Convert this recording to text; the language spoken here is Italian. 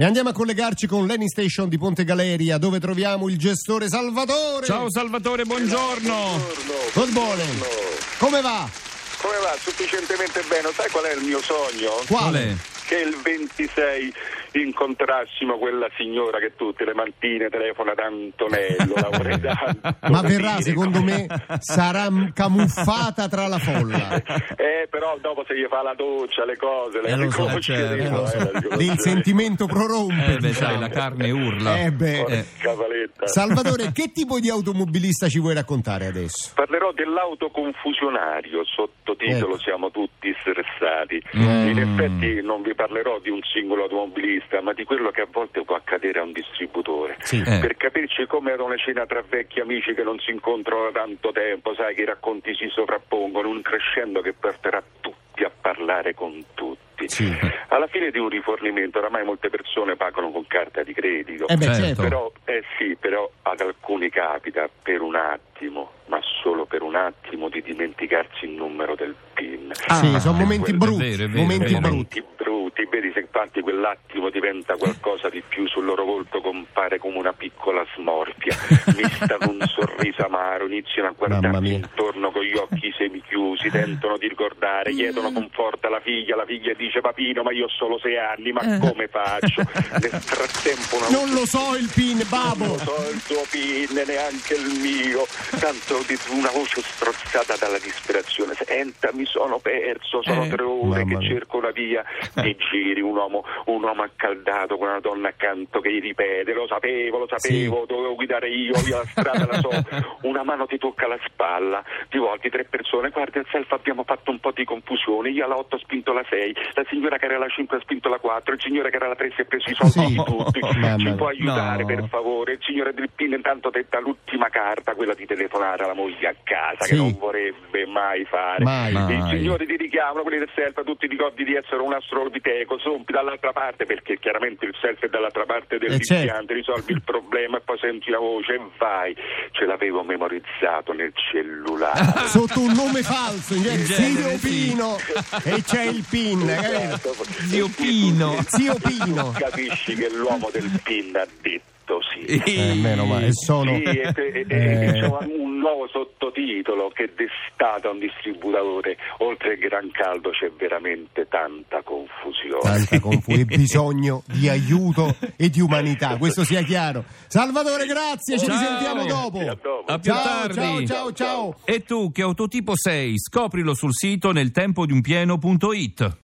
E andiamo a collegarci con l'Eni Station di Ponte Galeria, dove troviamo il gestore Salvatore. Ciao Salvatore, buongiorno. Good morning. Come va? Come va? Sufficienmente bene. Sai qual è il mio sogno? Qual è? Che il 26 incontrassimo quella signora che tutte le mattine telefona da Antonello, la vorrei tanto. Ma verrà, capire secondo come- me, sarà camuffata tra la folla. Eh, però dopo se gli fa la doccia, le cose, le Eh, so, certo, so. eh, Lì il sentimento prorompe. Eh beh, diciamo. sai, la carne urla. Eh beh. Salvatore, che tipo di automobilista ci vuoi raccontare adesso? Parlerò dell'autoconfusionario, sottotitolo Ecco. Siamo tutti stressati. Mm. In effetti non vi parlerò di un singolo automobilista, ma di quello che a volte può accadere a un distributore. Sì. Eh. Per capirci come era una cena tra vecchi amici che non si incontrano da tanto tempo, sai che i racconti si sovrappongono, un crescendo che porterà tutti a parlare con tutti. Sì. Alla fine di un rifornimento oramai molte persone pagano con carta di credito. Eh beh, Certo. certo. Però, eh sì, però ad alcuni capita per un attimo, ma solo per un attimo, di dimenticarsi il numero del PIN. Ah, sì, sono è momenti brutti. è vero, è vero, momenti brutti. Brutti, vedi se infatti quell'attimo diventa qualcosa di più, sul loro volto compare come una piccola smorfia, mistano un sorriso amaro, iniziano a guardarsi intorno con gli occhi semichiusi, tentano di ricordare, chiedono conforto alla figlia, la figlia dice papino ma io ho solo sei anni, ma come faccio? Nel frattempo una Non lo so il PIN, non babo. so il tuo PIN, neanche il mio. Tanto di una voce strozzata dalla disperazione. Senta, mi sono perso, sono Eh, tre ore che mia. cerco una via. Ti giri un uomo, un uomo accaldato con una donna accanto che gli ripete: Lo sapevo, lo sapevo, dovevo guidare io, io la strada la so. Una mano ti tocca la spalla, ti volti tre persone. Guarda il self, abbiamo fatto un po' di confusione. Io alla 8 ho spinto la 6, la signora che era la 5 ha spinto la 4, il signore che era la 3 si è preso i soldi Sì. di tutti. Mamma Ci può aiutare No. per favore? Il signore del PIN intanto tetta l'ultima carta, quella di telefonare alla moglie a casa, Sì. che non vorrebbe mai fare. Mai. Mai. I signori ti richiamano, quelli del self, tu ti ricordi di essere un sompi dall'altra parte, perché chiaramente il self è dall'altra parte Eh, dell'impianto, risolvi il problema e poi senti la voce e vai. Ce l'avevo memorizzato nel cellulare. Sotto un nome falso, in genere, In genere, Zio sì. Pino. E c'è il PIN. capito? Zio Pino. Zio Pino. Capisci che l'uomo del PIN ha detto sì. Eh, meno male. E sono... Sì, e, e- e- Eh. e c'è un nuovo sottotitolo che destata un distributore. Oltre il gran caldo c'è veramente tanta confusione. Tanta confusione, bisogno di aiuto e di umanità, questo sia chiaro. Salvatore, grazie, ci Ciao. risentiamo dopo. A dopo. A più Ciao, tardi. ciao, ciao, ciao. E tu che autotipo sei? Scoprilo sul sito nel tempo di un pieno.it.